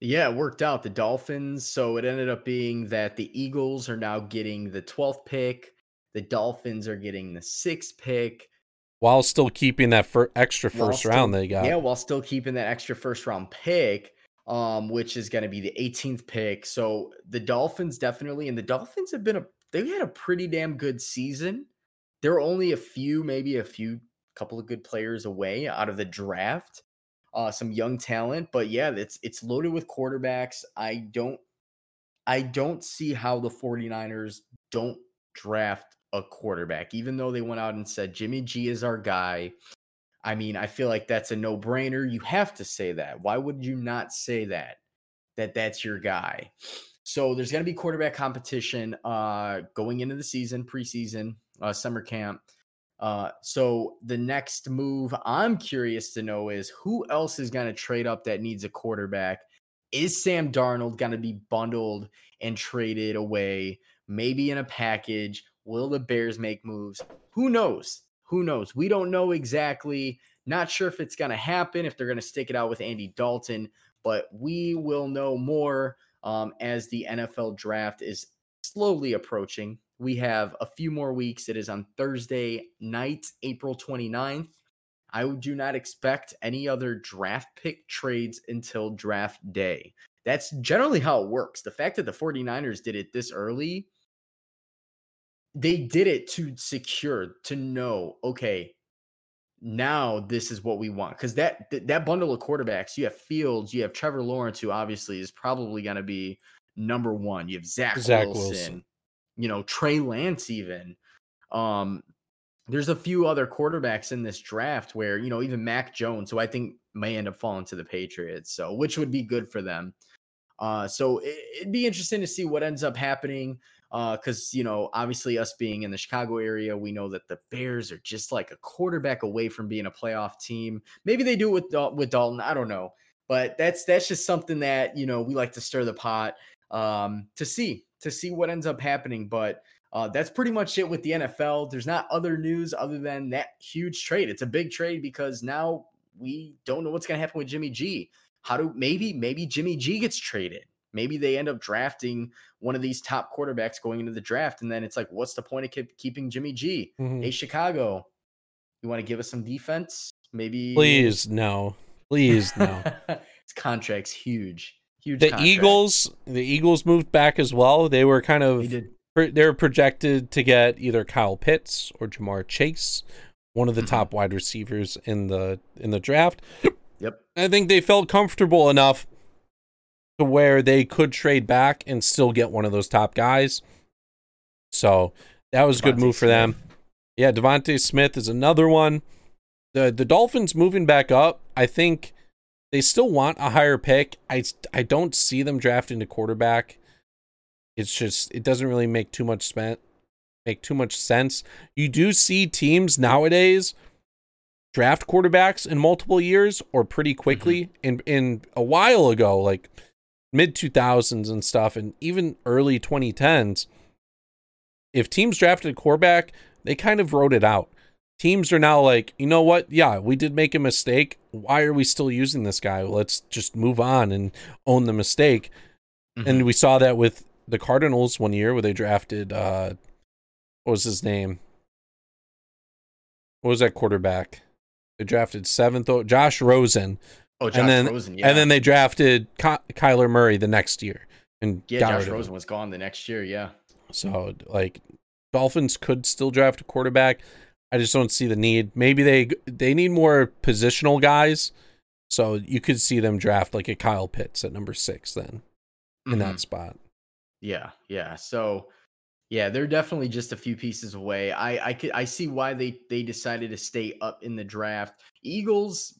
Yeah, it worked out. The Dolphins. So it ended up being that the Eagles are now getting the 12th pick. The Dolphins are getting the sixth pick. While still keeping that for extra first still, round they got. Yeah, while still keeping that extra first round pick, um, which is going to be the 18th pick. So the Dolphins definitely, and the Dolphins have been a, they've had a pretty damn good season. There are only a few, maybe a few couple of good players away out of the draft. Uh, some young talent, but yeah, it's it's loaded with quarterbacks. I don't I don't see how the 49ers don't draft a quarterback, even though they went out and said Jimmy G is our guy. I mean, I feel like that's a no brainer. You have to say that. Why would you not say that? That that's your guy. So there's going to be quarterback competition uh, going into the season, preseason, uh, summer camp. Uh, so the next move I'm curious to know is who else is going to trade up that needs a quarterback? Is Sam Darnold going to be bundled and traded away, maybe in a package? Will the Bears make moves? Who knows? Who knows? We don't know exactly. Not sure if it's going to happen, if they're going to stick it out with Andy Dalton, but we will know more um, as the NFL draft is slowly approaching. We have a few more weeks. It is on Thursday night, April 29th. I do not expect any other draft pick trades until draft day. That's generally how it works. The fact that the 49ers did it this early, they did it to secure, to know, okay, now this is what we want. Because that, that bundle of quarterbacks, you have Fields, you have Trevor Lawrence, who obviously is probably going to be number one. You have Zach, Zach Wilson, Wilson, you know, Trey Lance, even. Um, there's a few other quarterbacks in this draft where, you know, even Mac Jones, who I think may end up falling to the Patriots, so which would be good for them. Uh, so it, it'd be interesting to see what ends up happening. Uh, because you know, obviously, us being in the Chicago area, we know that the Bears are just like a quarterback away from being a playoff team. Maybe they do it with Dal- with Dalton. I don't know, but that's that's just something that you know we like to stir the pot um, to see to see what ends up happening. But uh, that's pretty much it with the NFL. There's not other news other than that huge trade. It's a big trade because now we don't know what's going to happen with Jimmy G. How do maybe maybe Jimmy G gets traded? Maybe they end up drafting one of these top quarterbacks going into the draft, and then it's like, what's the point of keep, keeping Jimmy G? Mm-hmm. Hey, Chicago, you want to give us some defense? Maybe. Please no. Please no. His contract's huge. Huge. The contract. Eagles, the Eagles moved back as well. They were kind of they, they were projected to get either Kyle Pitts or Ja'Marr Chase, one of the mm-hmm. top wide receivers in the in the draft. Yep. I think they felt comfortable enough to where they could trade back and still get one of those top guys. So that was a good move for them. Yeah, DeVonta Smith is another one. The the Dolphins moving back up, I think they still want a higher pick. I I don't see them drafting a quarterback. It's just it doesn't really make too much spent make too much sense. You do see teams nowadays draft quarterbacks in multiple years or pretty quickly. Mm-hmm. In in a while ago, like mid 2000s and stuff and even early 2010s, if teams drafted a quarterback, they kind of wrote it out teams are now like, you know what? Yeah, we did make a mistake. Why are we still using this guy? Let's just move on and own the mistake. Mm-hmm. And we saw that with the Cardinals one year where they drafted uh what was his name? What was that quarterback? They drafted seventh Josh Rosen. Oh, Josh and then, Rosen, yeah. And then they drafted Ky- Kyler Murray the next year. And yeah, Josh Rosen was gone the next year. Yeah. So like Dolphins could still draft a quarterback. I just don't see the need. Maybe they they need more positional guys. So you could see them draft like a Kyle Pitts at number six then in mm-hmm. that spot. Yeah, yeah. So yeah, they're definitely just a few pieces away. I I could I see why they they decided to stay up in the draft. Eagles,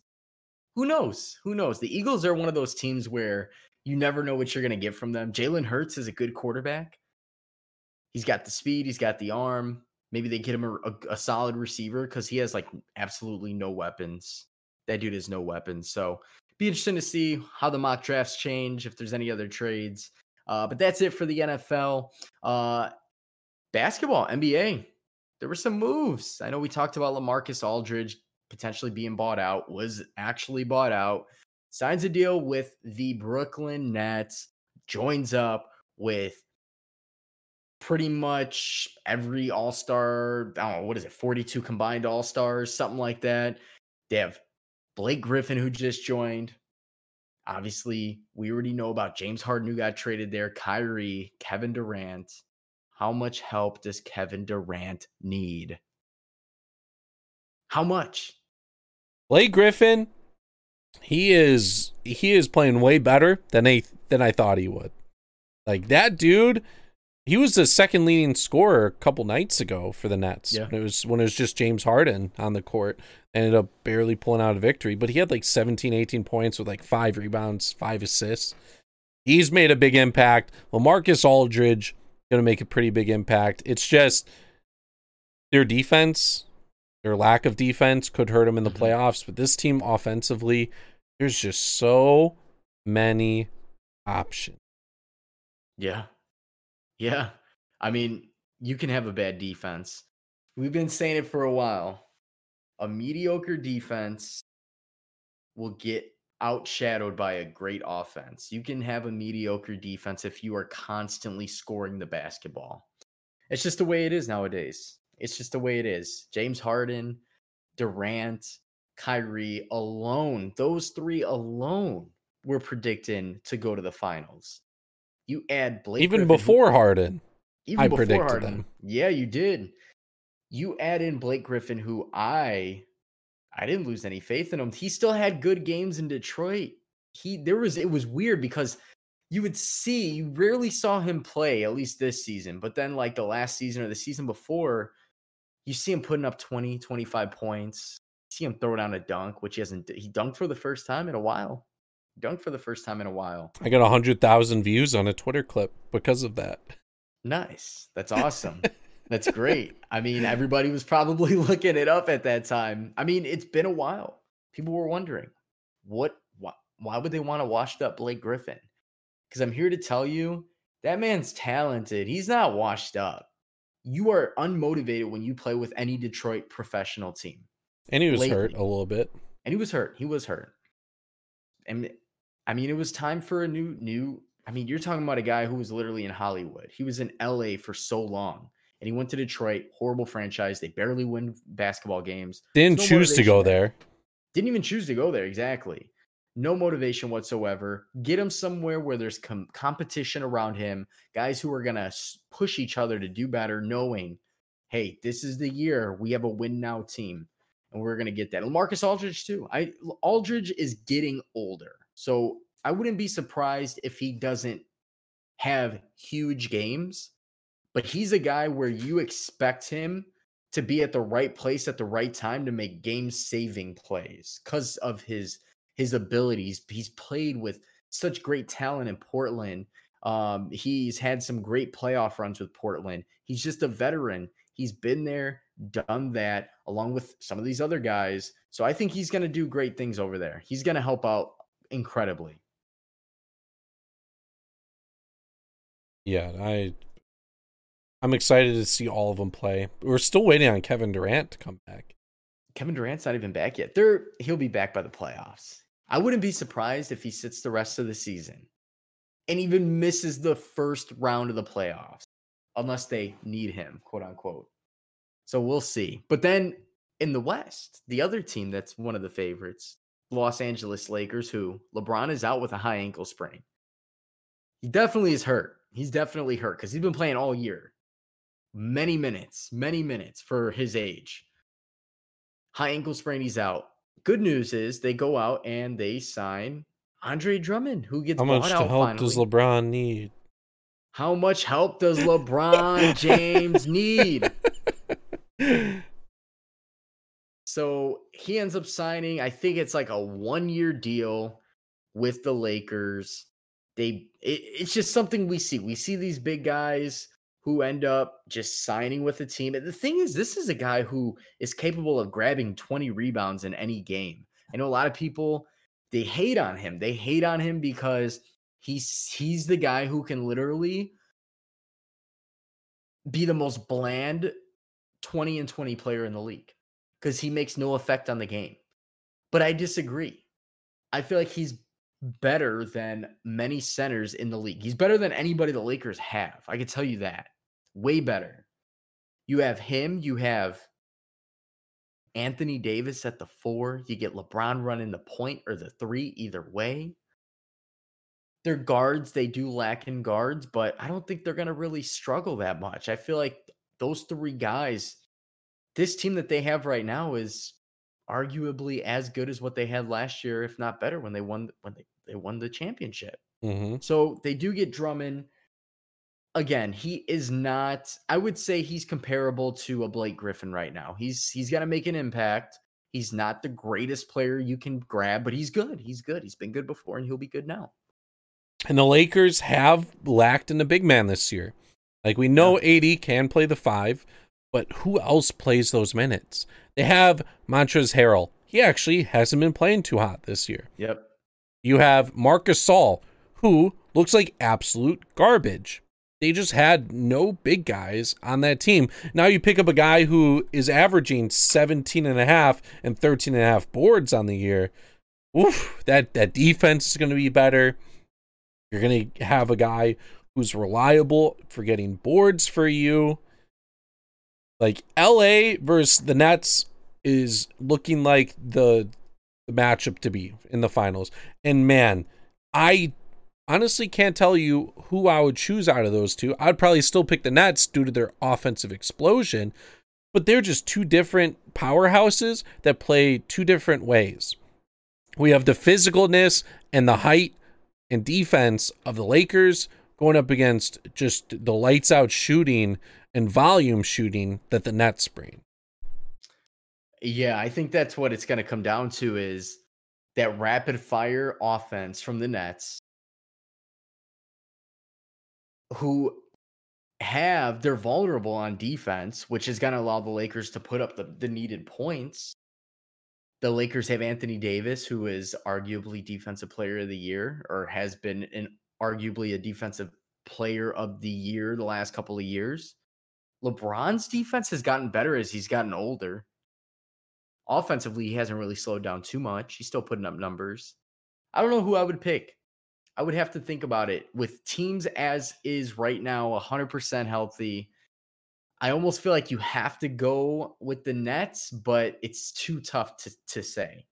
who knows? Who knows? The Eagles are one of those teams where you never know what you're gonna get from them. Jalen Hurts is a good quarterback. He's got the speed, he's got the arm. Maybe they get him a, a, a solid receiver because he has like absolutely no weapons. That dude has no weapons. So be interesting to see how the mock drafts change, if there's any other trades. Uh, but that's it for the NFL. Uh, basketball, NBA. There were some moves. I know we talked about LaMarcus Aldridge potentially being bought out, was actually bought out, signs a deal with the Brooklyn Nets, joins up with pretty much every all star. I don't know, what is it, 42 combined all stars, something like that. They have Blake Griffin, who just joined. Obviously, we already know about James Harden, who got traded there, Kyrie, Kevin Durant. How much help does Kevin Durant need? How much? Blake Griffin, he is he is playing way better than I than I thought he would. Like that dude, he was the second leading scorer a couple nights ago for the Nets. Yeah. It was when it was just James Harden on the court. Ended up barely pulling out a victory, but he had like 17, 18 points with like five rebounds, five assists. He's made a big impact. LaMarcus Aldridge going to make a pretty big impact. It's just their defense, their lack of defense could hurt them in the Mhm. playoffs. But this team offensively, there's just so many options. Yeah. Yeah. I mean, you can have a bad defense. We've been saying it for a while. A mediocre defense will get outshadowed by a great offense. You can have a mediocre defense if you are constantly scoring the basketball. It's just the way it is nowadays. It's just the way it is. James Harden, Durant, Kyrie alone, those three alone were predicting to go to the finals. You add Blake Even Griffin, before Harden, even I before predicted Harden. them. Yeah, you did. You add in Blake Griffin, who I I didn't lose any faith in him. He still had good games in Detroit. He there was it was weird because you would see you rarely saw him play, at least this season. But then like the last season or the season before, you see him putting up 20, 25 points. see him throw down a dunk, which he hasn't he dunked for the first time in a while. Dunked for the first time in a while. I got 100,000 views on a Twitter clip because of that. Nice. That's awesome. That's great. I mean, everybody was probably looking it up at that time. I mean, it's been a while. People were wondering, what why, why would they want to washed up Blake Griffin? Because I'm here to tell you that man's talented. He's not washed up. You are unmotivated when you play with any Detroit professional team. And he was hurt a little bit. And he was hurt. He was hurt. And I mean, it was time for a new new. I mean, you're talking about a guy who was literally in Hollywood. He was in LA for so long. And he went to Detroit, horrible franchise. They barely win basketball games. Didn't no choose to go motivation there. Didn't even choose to go there. Exactly. No motivation whatsoever. Get him somewhere where there's com- competition around him, guys who are going to push each other to do better, knowing, hey, this is the year we have a win now team, and we're going to get that. Marcus Aldridge, too. I Aldridge is getting older. So I wouldn't be surprised if he doesn't have huge games, but he's a guy where you expect him to be at the right place at the right time to make game saving plays because of his his abilities. He's played with such great talent in Portland. Um, he's had some great playoff runs with Portland. He's just a veteran. He's been there, done that, along with some of these other guys. So I think he's going to do great things over there. He's going to help out incredibly. Yeah, I I'm excited to see all of them play. We're still waiting on Kevin Durant to come back. Kevin Durant's not even back yet. They're he'll be back by the playoffs. I wouldn't be surprised if he sits the rest of the season and even misses the first round of the playoffs unless they need him, quote unquote. So we'll see. But then in the West, the other team that's one of the favorites, Los Angeles Lakers, who LeBron is out with a high ankle sprain. He definitely is hurt. He's definitely hurt because he's been playing all year. Many minutes, many minutes for his age high ankle sprain, he's out. Good news is they go out and they sign Andre Drummond, who gets How much help finally. does LeBron need? How much help does LeBron James need? So he ends up signing, I think it's like a one year deal with the Lakers. They it, it's just something we see. We see these big guys who end up just signing with the team. And the thing is, this is a guy who is capable of grabbing 20 rebounds in any game. I know a lot of people they hate on him. They hate on him because he's he's the guy who can literally be the most bland 20 and 20 player in the league. because he makes no effect on the game. But I disagree. I feel like he's better than many centers in the league. He's better than anybody the Lakers have. I can tell you that. Way better. You have him, you have Anthony Davis at the four. You get LeBron running the point or the three, either way. They're guards. They do lack in guards, but I don't think they're going to really struggle that much. I feel like those three guys, this team that they have right now is arguably as good as what they had last year, if not better, when they won when they, they won the championship. Mm-hmm. So they do get Drummond. Again, he is not. I would say he's comparable to a Blake Griffin right now. He's he's got to make an impact. He's not the greatest player you can grab, but he's good. He's good. He's been good before, and he'll be good now. And the Lakers have lacked in the big man this year. Like we know yeah. AD can play the five, but who else plays those minutes? They have Montrezl Harrell. He actually hasn't been playing too hot this year. Yep. You have Marcus Gasol, who looks like absolute garbage. They just had no big guys on that team. Now you pick up a guy who is averaging 17 and a half and 13 and a half boards on the year. Oof, that, that defense is going to be better. You're going to have a guy who's reliable for getting boards for you. Like LA versus the Nets is looking like the the matchup to be in the finals. And man, I honestly can't tell you who I would choose out of those two. I'd probably still pick the Nets due to their offensive explosion, but they're just two different powerhouses that play two different ways. We have the physicalness and the height and defense of the Lakers going up against just the lights out shooting and volume shooting that the Nets bring. Yeah, I think that's what it's going to come down to is that rapid fire offense from the Nets who have they're vulnerable on defense, which is going to allow the Lakers to put up the, the needed points. The Lakers have Anthony Davis, who is arguably defensive player of the year or has been an arguably a defensive player of the year the last couple of years. LeBron's defense has gotten better as he's gotten older. Offensively, he hasn't really slowed down too much. He's still putting up numbers. I don't know who I would pick. I would have to think about it. With teams as is right now, 100% healthy, I almost feel like you have to go with the Nets, but it's too tough to, to say.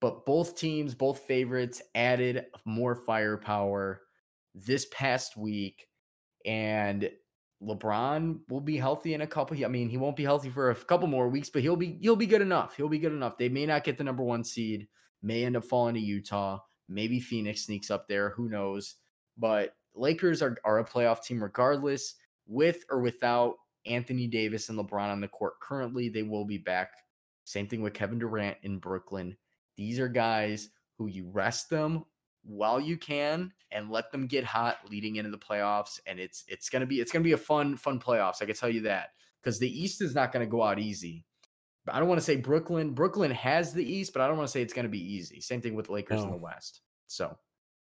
But both teams, both favorites, added more firepower this past week. And LeBron will be healthy in a couple. I mean, he won't be healthy for a couple more weeks, but he'll be he'll be good enough. He'll be good enough. They may not get the number one seed, may end up falling to Utah. Maybe Phoenix sneaks up there. Who knows? But Lakers are, are a playoff team regardless, with or without Anthony Davis and LeBron on the court. Currently, they will be back. Same thing with Kevin Durant in Brooklyn. These are guys who you rest them while you can and let them get hot leading into the playoffs and it's it's going to be it's to be a fun fun playoffs i can tell you that because the east is not going to go out easy i don't want to say brooklyn brooklyn has the east but i don't want to say it's going to be easy. Same thing with the lakers no. in the west so.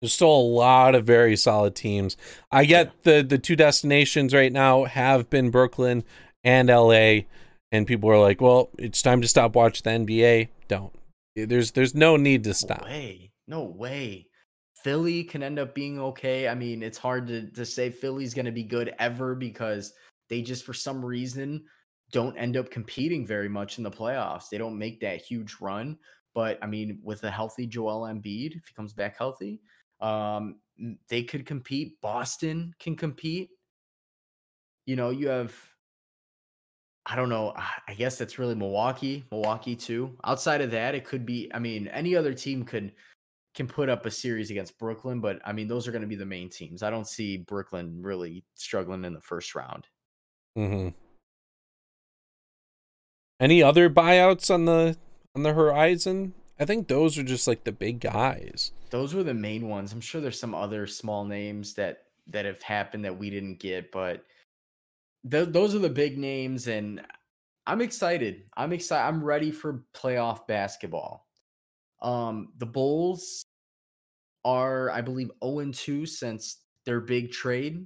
There's still a lot of very solid teams. I get yeah. the the two destinations right now have been brooklyn and la and people are like well it's time to stop watching the nba don't. Eh, there's there's no need to stop. no way. No way. Philly can end up being okay. I mean, it's hard to, to say Philly's going to be good ever because they just, for some reason, don't end up competing very much in the playoffs. They don't make that huge run. But I mean, with a healthy Joel Embiid, if he comes back healthy, um, they could compete. Boston can compete. You know, you have, I don't know, I guess that's really Milwaukee, Milwaukee too. Outside of that, it could be, I mean, any other team could can put up a series against Brooklyn, but I mean, those are going to be the main teams. I don't see Brooklyn really struggling in the first round. Mm-hmm. Any other buyouts on the on the horizon? I think those are just like the big guys. Those were the main ones. I'm sure there's some other small names that that have happened that we didn't get, but th- those are the big names, and I'm excited. I'm excited. I'm ready for playoff basketball. Um, the Bulls are, I believe, 0 2 since their big trade.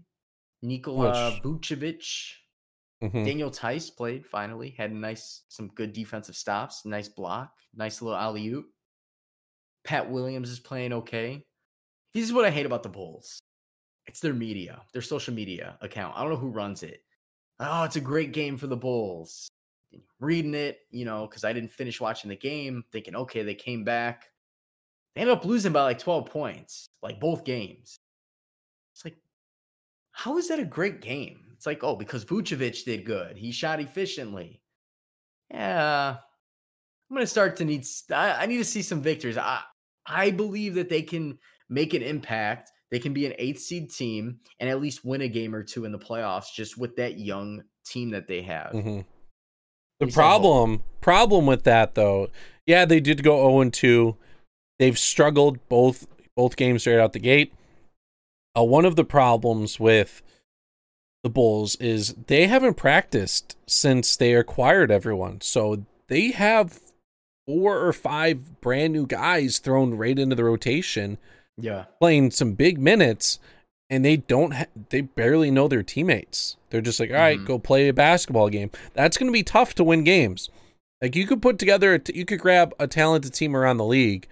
Nikola Which, Vucevic. Mhm. Daniel Theis played finally, had nice, some good defensive stops, nice block, nice little alley oop. Pat Williams is playing okay. This is what I hate about the Bulls. It's their media, their social media account. I don't know who runs it. Oh, it's a great game for the Bulls. Reading it, you know, because I didn't finish watching the game, thinking, okay, they came back. They ended up losing by like 12 points, like both games. It's like, how is that a great game? It's like, oh, because Vucevic did good. He shot efficiently. Yeah. I'm gonna start to need I, I need to see some victories. I I believe that they can make an impact. They can be an eighth seed team and at least win a game or two in the playoffs just with that young team that they have. Mhm. The problem problem with that though, yeah, they did go 0 and 2. They've struggled both both games straight out the gate. Uh, one of the problems with the Bulls is they haven't practiced since they acquired everyone. So they have four or five brand new guys thrown right into the rotation Yeah. playing some big minutes and they don't ha- they barely know their teammates they're just like all right Mhm. go play a basketball game that's going to be tough to win games like you could put together a t- you could grab a talented team around the league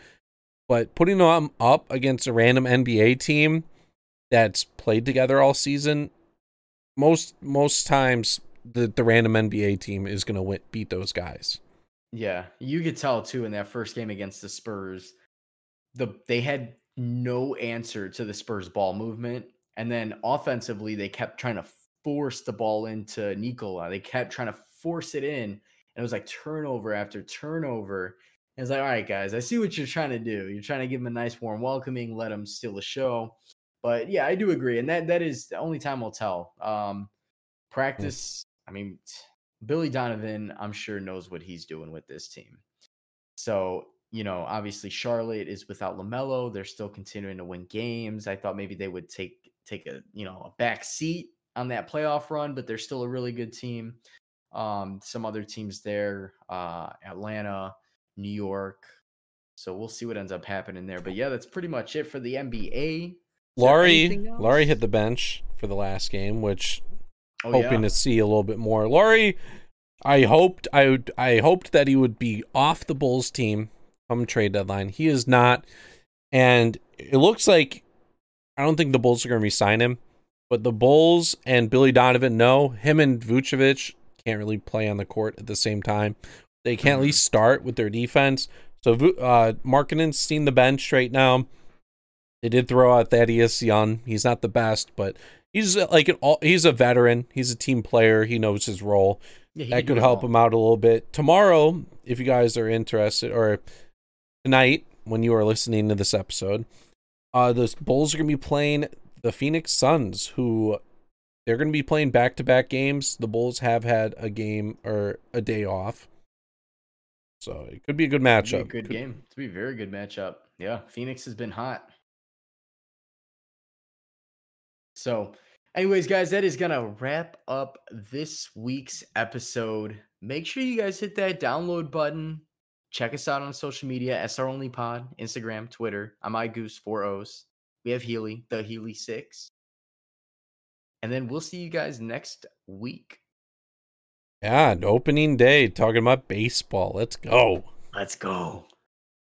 but putting them up against a random NBA team that's played together all season most most times the the random NBA team is to win beat those guys Yeah, you could tell too in that first game against the Spurs, the they had no answer to the Spurs ball movement, and then offensively they kept trying to force the ball into Nikola. They kept trying to force it in, and it was like turnover after turnover. And it's like, all right, guys, I see what you're trying to do. You're trying to give them a nice warm welcoming, let them steal the show. But yeah, I do agree, and that that is the only time will tell. Um, practice. I mean, Billy Donovan, I'm sure knows what he's doing with this team. So you know, obviously Charlotte is without LaMelo. They're still continuing to win games. I thought maybe they would take take a you know a back seat on that playoff run, but they're still a really good team. Um, some other teams there, uh, Atlanta, New York. So we'll see what ends up happening there. But yeah, that's pretty much it for the NBA. Is there Lauri? Lauri hit the bench for the last game which Oh, hoping yeah. to see a little bit more. Lauri, I hoped I would, I hoped that he would be off the Bulls team come trade deadline. He is not, and it looks like I don't think the Bulls are going to resign him. But the Bulls and Billy Donovan know him and Vucevic can't really play on the court at the same time. They can't at least start with their defense. So Vu- uh, Markkanen's seen the bench right now. They did throw out Thaddeus Young. He's not the best, but he's uh, like an all, he's a veteran. He's a team player. He knows his role. Yeah, that could help him out a little bit. Tomorrow, if you guys are interested, or tonight when you are listening to this episode, uh, the Bulls are going to be playing the Phoenix Suns, who they're going to be playing back to back games. The Bulls have had a game or a day off. So it could be a good matchup. a good Could- game. It's be a very good matchup. Yeah, Phoenix has been hot. So, anyways, guys, that is gonna wrap up this week's episode. Make sure you guys hit that download button. Check us out on social media, SR Only Pod, Instagram, Twitter. I'm iGoose, four O's. We have Healy, the Healy Six. And then we'll see you guys next week. Yeah, opening day talking about baseball. Let's go. Let's go.